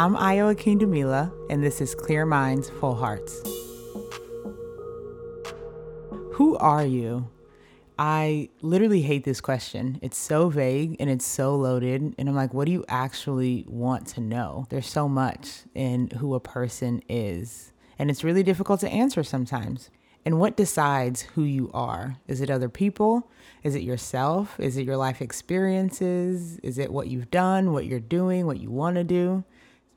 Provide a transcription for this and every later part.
I'm Ayo Akindumila, and this is Clear Minds, Full Hearts. Who are you? I literally hate this question. It's so vague and it's so loaded. And I'm like, what do you actually want to know? There's so much in who a person is. And it's really difficult to answer sometimes. And what decides who you are? Is it other people? Is it yourself? Is it your life experiences? Is it what you've done, what you're doing, what you want to do?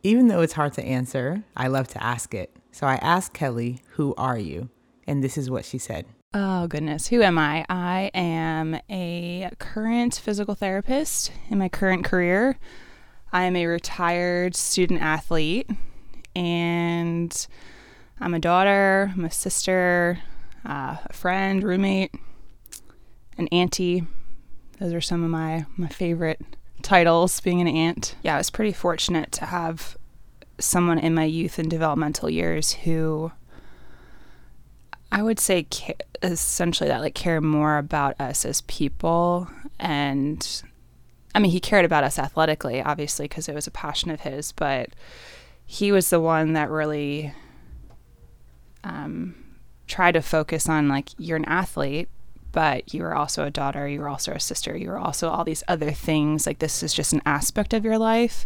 Even though it's hard to answer, I love to ask it. So I asked Kelly, Who are you? And this is what she said. Oh, goodness. Who am I? I am a current physical therapist in my current career. I am a retired student athlete, and I'm a daughter, I'm a sister, uh, a friend, roommate, an auntie. Those are some of my, my favorite titles, being an aunt. Yeah, I was pretty fortunate to have someone in my youth and developmental years who I would say essentially that like care more about us as people and I mean he cared about us athletically obviously because it was a passion of his but he was the one that really um, tried to focus on like you're an athlete but you are also a daughter you're also a sister you're also all these other things like this is just an aspect of your life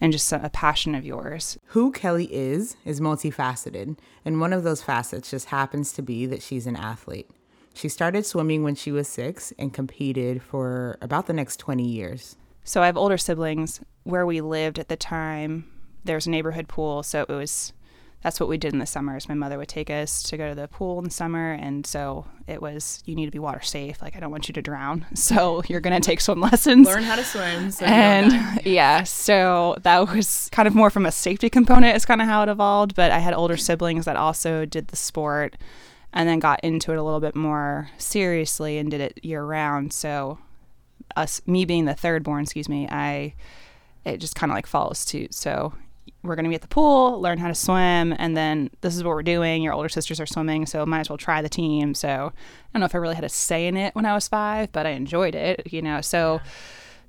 and just a passion of yours. Who Kelly is, is multifaceted, and one of those facets just happens to be that she's an athlete. She started swimming when she was six and competed for about the next 20 years. So I have older siblings. Where we lived at the time, there was a neighborhood pool, so it was that's what we did in the summers. My mother would take us to go to the pool in the summer, and so it was you need to be water safe. Like I don't want you to drown, so you're gonna take swim lessons, learn how to swim. So and yeah, so that was kind of more from a safety component. Is kind of how it evolved. But I had older siblings that also did the sport, and then got into it a little bit more seriously and did it year round. So us, me being the third born, excuse me, I it just kind of like follows suit. So we're going to be at the pool, learn how to swim, and then this is what we're doing. Your older sisters are swimming, so might as well try the team. So I don't know if I really had a say in it when I was five, but I enjoyed it, you know. So yeah.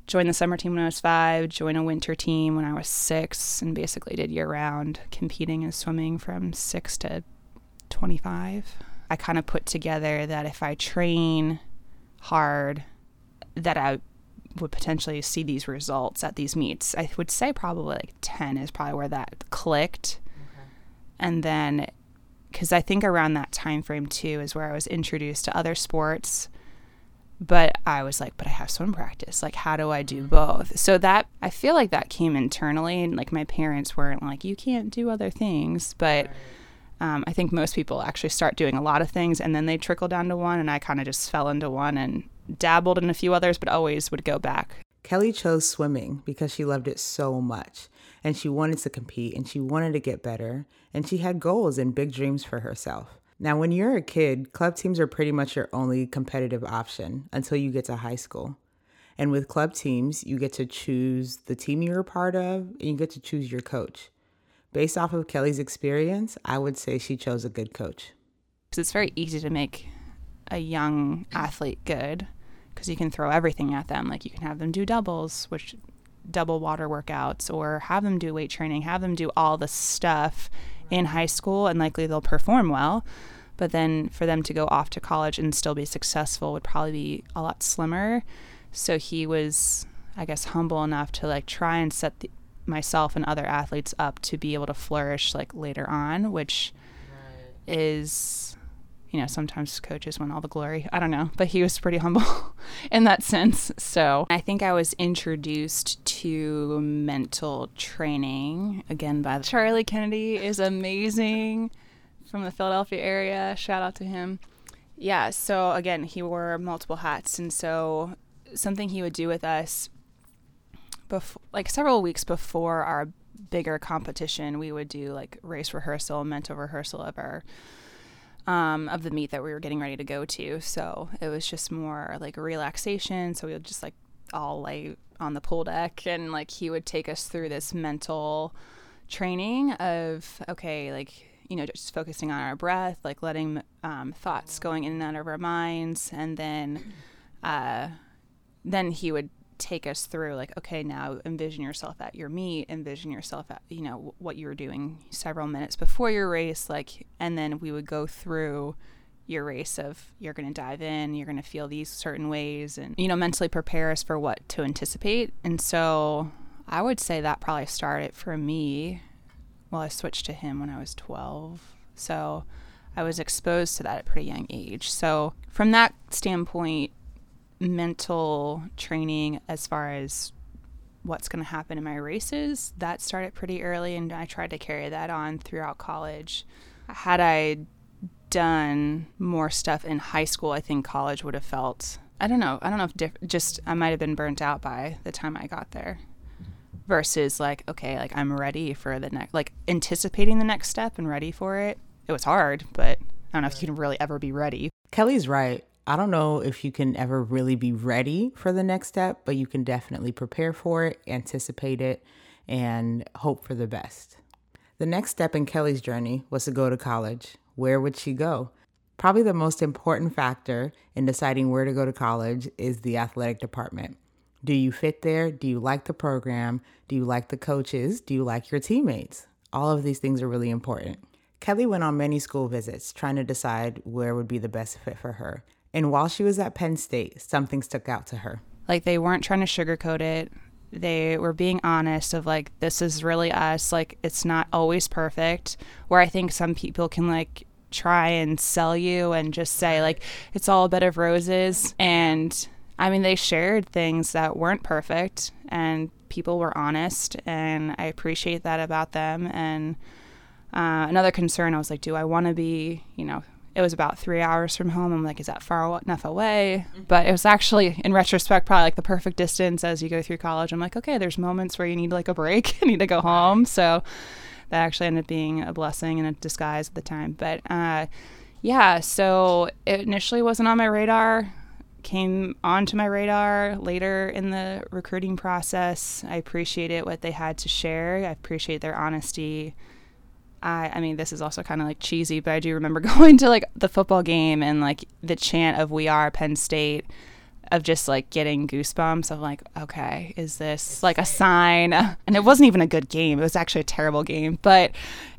joined the summer team when I was five, joined a winter team when I was six, and basically did year round competing and swimming from six to 25. I kind of put together that if I train hard, that I would potentially see these results at these meets. I would say probably like 10 is probably where that clicked. Okay. And then cuz I think around that time frame too is where I was introduced to other sports. But I was like, but I have swim practice. Like how do I do mm-hmm. both? So that I feel like that came internally and like my parents weren't like you can't do other things, but right. Um, I think most people actually start doing a lot of things and then they trickle down to one, and I kind of just fell into one and dabbled in a few others, but always would go back. Kelly chose swimming because she loved it so much and she wanted to compete and she wanted to get better and she had goals and big dreams for herself. Now, when you're a kid, club teams are pretty much your only competitive option until you get to high school. And with club teams, you get to choose the team you're a part of and you get to choose your coach. Based off of Kelly's experience, I would say she chose a good coach. It's very easy to make a young athlete good because you can throw everything at them. Like you can have them do doubles, which double water workouts, or have them do weight training, have them do all the stuff in high school, and likely they'll perform well. But then for them to go off to college and still be successful would probably be a lot slimmer. So he was, I guess, humble enough to like try and set the, myself and other athletes up to be able to flourish like later on, which right. is you know, sometimes coaches win all the glory. I don't know, but he was pretty humble in that sense. So I think I was introduced to mental training again by Charlie Kennedy is amazing from the Philadelphia area. Shout out to him. Yeah, so again, he wore multiple hats and so something he would do with us before like several weeks before our bigger competition, we would do like race rehearsal, mental rehearsal of our um, of the meet that we were getting ready to go to. So it was just more like a relaxation. So we would just like all lay on the pool deck and like he would take us through this mental training of, okay, like, you know, just focusing on our breath, like letting um, thoughts going in and out of our minds. And then, uh, then he would take us through like okay now envision yourself at your meet envision yourself at you know what you were doing several minutes before your race like and then we would go through your race of you're going to dive in you're going to feel these certain ways and you know mentally prepare us for what to anticipate. And so i would say that probably started for me well i switched to him when i was 12 so i was exposed to that at a pretty young age. So from that standpoint mental training as far as what's going to happen in my races that started pretty early and i tried to carry that on throughout college. Had i done more stuff in high school i think college would have felt i don't know i don't know if diff- just i might have been burnt out by the time i got there versus like okay like i'm ready for the next like anticipating the next step and ready for it. It was hard but i don't know if you can really ever be ready. Kelly's right. I don't know if you can ever really be ready for the next step, but you can definitely prepare for it, anticipate it, and hope for the best. The next step in Kelly's journey was to go to college. Where would she go? Probably the most important factor in deciding where to go to college is the athletic department. Do you fit there? Do you like the program? Do you like the coaches? Do you like your teammates? All of these things are really important. Kelly went on many school visits trying to decide where would be the best fit for her. And while she was at Penn State, something stuck out to her. like they weren't trying to sugarcoat it. They were being honest of like this is really us. Like it's not always perfect. Where i think some people can like try and sell you and just say like it's all a bed of roses. And i mean they shared things that weren't perfect and people were honest. And i appreciate that about them. And uh, another concern i was like do i want to be you know it was about three hours from home. I'm like, is that far enough away? But it was actually, in retrospect, probably like the perfect distance as you go through college. I'm like, okay, there's moments where you need like a break, you need to go home. So that actually ended up being a blessing and a disguise at the time. But uh, yeah, so it initially wasn't on my radar. Came onto my radar later in the recruiting process. I appreciated what they had to share. I appreciate their honesty. I, I mean, this is also kind of like cheesy, but I do remember going to like the football game and like the chant of "We are Penn State," of just like getting goosebumps of like, okay, is this like a sign? And it wasn't even a good game; it was actually a terrible game, but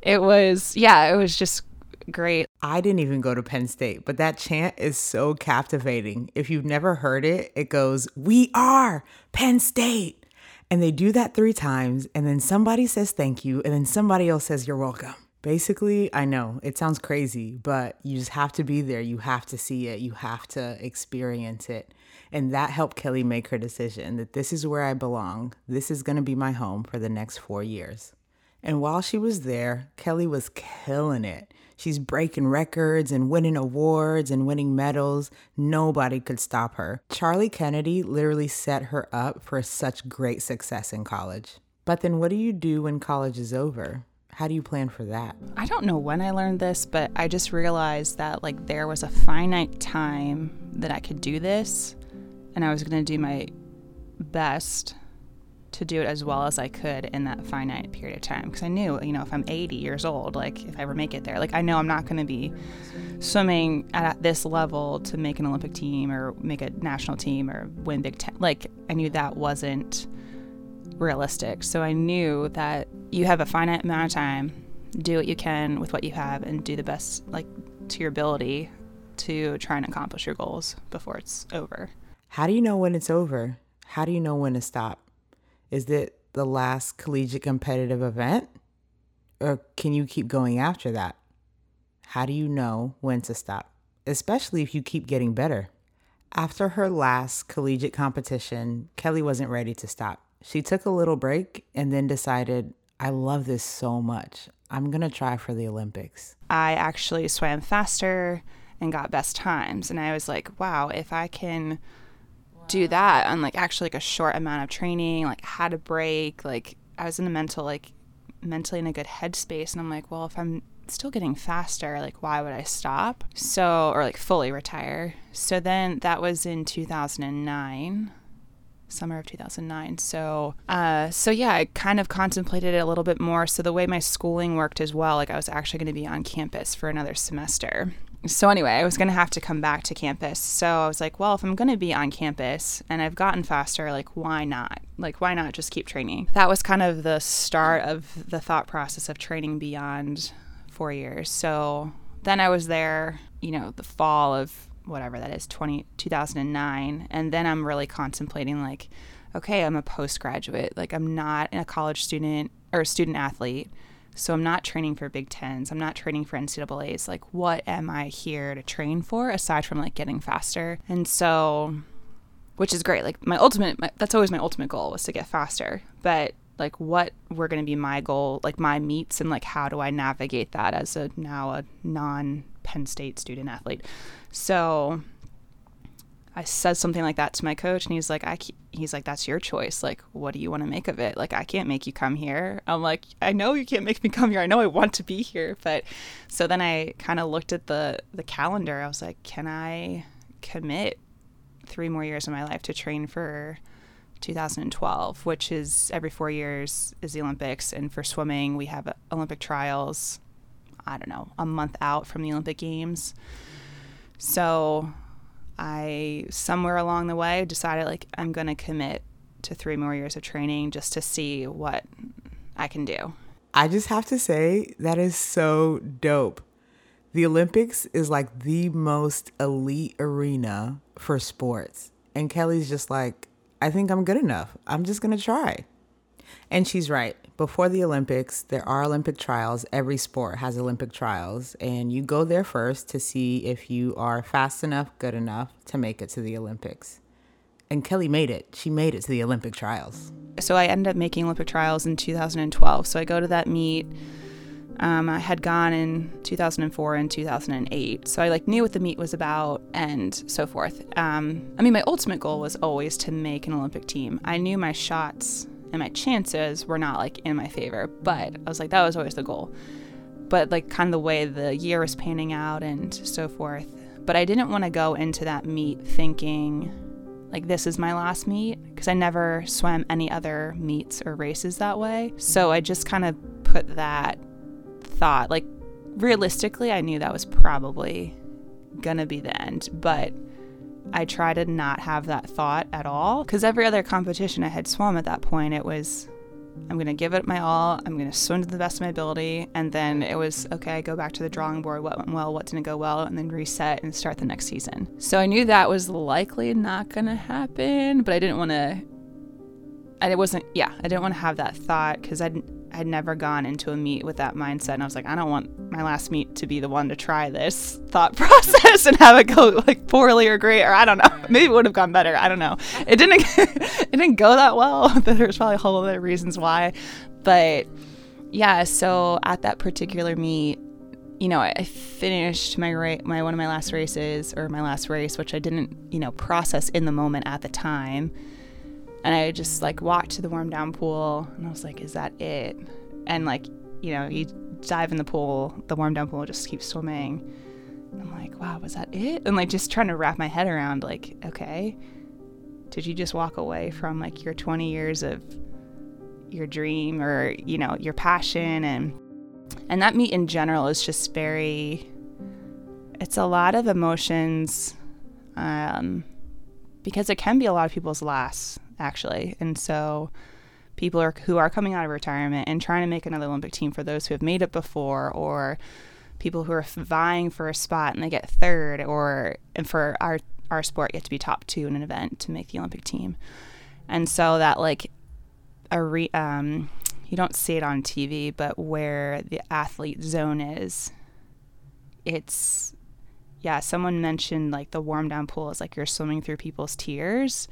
it was, yeah, it was just great. I didn't even go to Penn State, but that chant is so captivating. If you've never heard it, it goes, We are Penn State. And they do that three times, and then somebody says thank you, and then somebody else says you're welcome. Basically, I know it sounds crazy, but you just have to be there. You have to see it. You have to experience it. And that helped Kelly make her decision that this is where I belong. This is going to be my home for the next four years. And while she was there, Kelly was killing it. She's breaking records and winning awards and winning medals. Nobody could stop her. Charlie Kennedy literally set her up for such great success in college. But then what do you do when college is over? How do you plan for that? I don't know when I learned this, but I just realized that like there was a finite time that I could do this, and I was going to do my best to do it as well as I could in that finite period of time. Because I knew, you know, if I'm 80 years old, like if I ever make it there, like I know I'm not going to be swimming at this level to make an Olympic team or make a national team or win Big Ten. Like I knew that wasn't realistic. So I knew that you have a finite amount of time, do what you can with what you have, and do the best, like to your ability, to try and accomplish your goals before it's over. How do you know when it's over? How do you know when to stop? Is it the last collegiate competitive event? Or can you keep going after that? How do you know when to stop? Especially if you keep getting better. After her last collegiate competition, Kelly wasn't ready to stop. She took a little break and then decided, I love this so much. I'm going to try for the Olympics. I actually swam faster and got best times. And I was like, wow, if I can do that on like actually like a short amount of training, like had a break, like I was in a mental, like mentally in a good headspace. And I'm like, well, if I'm still getting faster, like why would I stop? So, or like fully retire. So then that was in 2009 summer of 2009 so uh so yeah i kind of contemplated it a little bit more so the way my schooling worked as well like i was actually going to be on campus for another semester so anyway, I was going to have to come back to campus. So I was like, well, if I'm going to be on campus and I've gotten faster, like why not? Like why not just keep training? That was kind of the start of the thought process of training beyond 4 years. So then I was there, you know, the fall of whatever that is, 20 2009, and then I'm really contemplating like okay, I'm a postgraduate. Like I'm not a college student or a student athlete. So I'm not training for Big Tens. I'm not training for NCAA's. Like, what am I here to train for aside from like getting faster? And so, which is great. Like my ultimate, my, that's always my ultimate goal was to get faster. But like, what were going to be my goal, like my meets, and like how do I navigate that as a now a non Penn State student athlete? So I said something like that to my coach, and he's like, "I," he's like, "That's your choice. Like, what do you want to make of it? Like, I can't make you come here." I'm like, "I know you can't make me come here. I know I want to be here, but." So then I kind of looked at the the calendar. I was like, "Can I commit three more years of my life to train for 2012, which is every four years is the Olympics, and for swimming we have uh, Olympic trials. I don't know, a month out from the Olympic Games." So I somewhere along the way decided like I'm going to commit to 3 more years of training just to see what I can do. I just have to say that is so dope. The Olympics is like the most elite arena for sports. And Kelly's just like, I think I'm good enough. I'm just going to try. And she's right before the Olympics, there are Olympic trials. Every sport has Olympic trials, and you go there first to see if you are fast enough, good enough to make it to the Olympics. And Kelly made it. She made it to the Olympic trials. So I ended up making Olympic trials in 2012. So I go to that meet. Um, I had gone in 2004 and 2008, so I like knew what the meet was about and so forth. Um, I mean, my ultimate goal was always to make an Olympic team. I knew my shots and my chances were not like in my favor. But I was like, that was always the goal. But like kind of the way the year was panning out and so forth. But I didn't want to go into that meet thinking like this is my last meet because I never swam any other meets or races that way. So I just kind of put that thought like realistically, I knew that was probably gonna be the end, but I try to not have that thought at all because every other competition I had swum at that point, it was I'm going to give it my all. I'm going to swim to the best of my ability. And then it was okay, I go back to the drawing board. What went well, what didn't go well, and then reset and start the next season. So I knew that was likely not going to happen, but I didn't want to. I it wasn't, yeah, I didn't want to have that thought because I'd I'd never gone into a meet with that mindset. And I was like, I don't want my last meet to be the one to try this thought process and have it go like poorly or great, or I don't know. Maybe it would have gone better. I don't know. It didn't, it didn't go that well. There's probably a whole other reasons why. But yeah, so at that particular meet, you know, I finished my ra- my one of my last races or my last race, which I didn't, you know, process in the moment at the time and I just like walked to the warm down pool and I was like, is that it? And like, you know, you dive in the pool, the warm down pool just keeps swimming. And I'm like, wow, was that it? And like just trying to wrap my head around like, okay, did you just walk away from like your 20 years of your dream or, you know, your passion and and that meet in general is just very it's a lot of emotions um because it can be a lot of people's last actually. And so people are who are coming out of retirement and trying to make another Olympic team for those who have made it before or people who are vying for a spot and they get third or and for our our sport have to be top 2 in an event to make the Olympic team. And so that like a re, um you don't see it on TV, but where the athlete zone is, it's yeah, someone mentioned like the warm down pool is like you're swimming through people's tears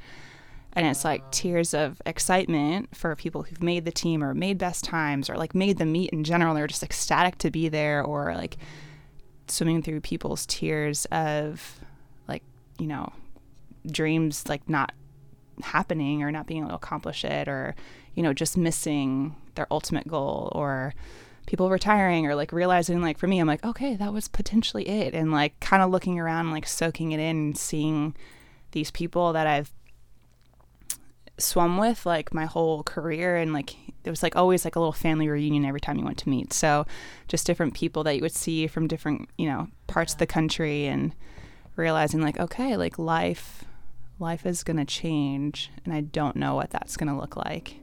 and it's like tears of excitement for people who've made the team or made best times or like made the meet in general. They're just ecstatic to be there or like swimming through people's tears of like you know dreams like not happening or not being able to accomplish it or you know just missing their ultimate goal or people retiring or like realizing like for me i'm like okay that was potentially it. And like kind of looking around like soaking it in and seeing these people that i've swum with like my whole career and like it was like always like a little family reunion every time you went to meet. So just different people that you would see from different you know parts of the country and realizing like okay like life life is going to change and i don't know what that's going to look like.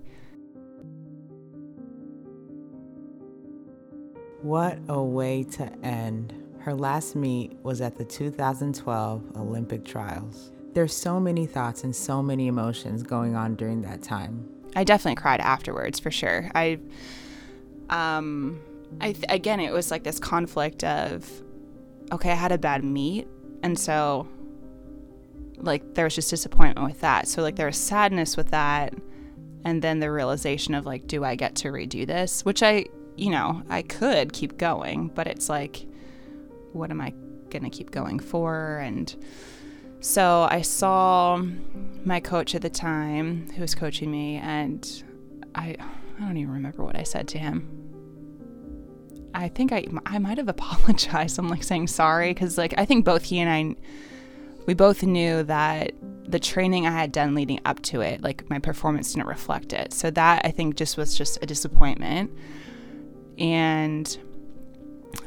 What a way to end. Her last meet was at the 2012 olympic trials there's so many thoughts and so many emotions going on during that time. I definitely cried afterwards for sure. I, um, I th- again, it was like this conflict of, okay, I had a bad meet, and so, like, there was just disappointment with that. So like there was sadness with that, and then the realization of like, do I get to redo this? Which I, you know, I could keep going, but it's like, what am I gonna keep going for? And so I saw my coach at the time who was coaching me, and I, I don't even remember what I said to him. I think I, I might have apologized. I'm like saying sorry because like I think both he and I, we both knew that the training I had done leading up to it, like my performance didn't reflect it. So that I think just was just a disappointment. And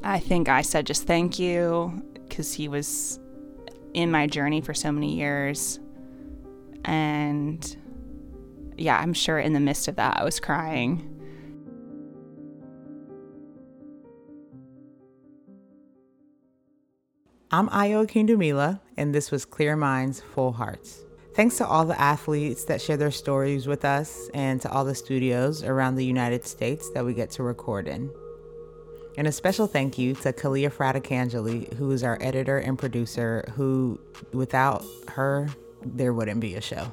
I think I said just thank you because he was in my journey for so many years. And yeah, I'm sure in the midst of that, I was crying. I'm Ayo Akindumila, and this was Clear Minds, Full Hearts. Thanks to all the athletes that share their stories with us and to all the studios around the United States that we get to record in. And a special thank you to Kalia Fraticangeli, who is our editor and producer, who without her, there wouldn't be a show.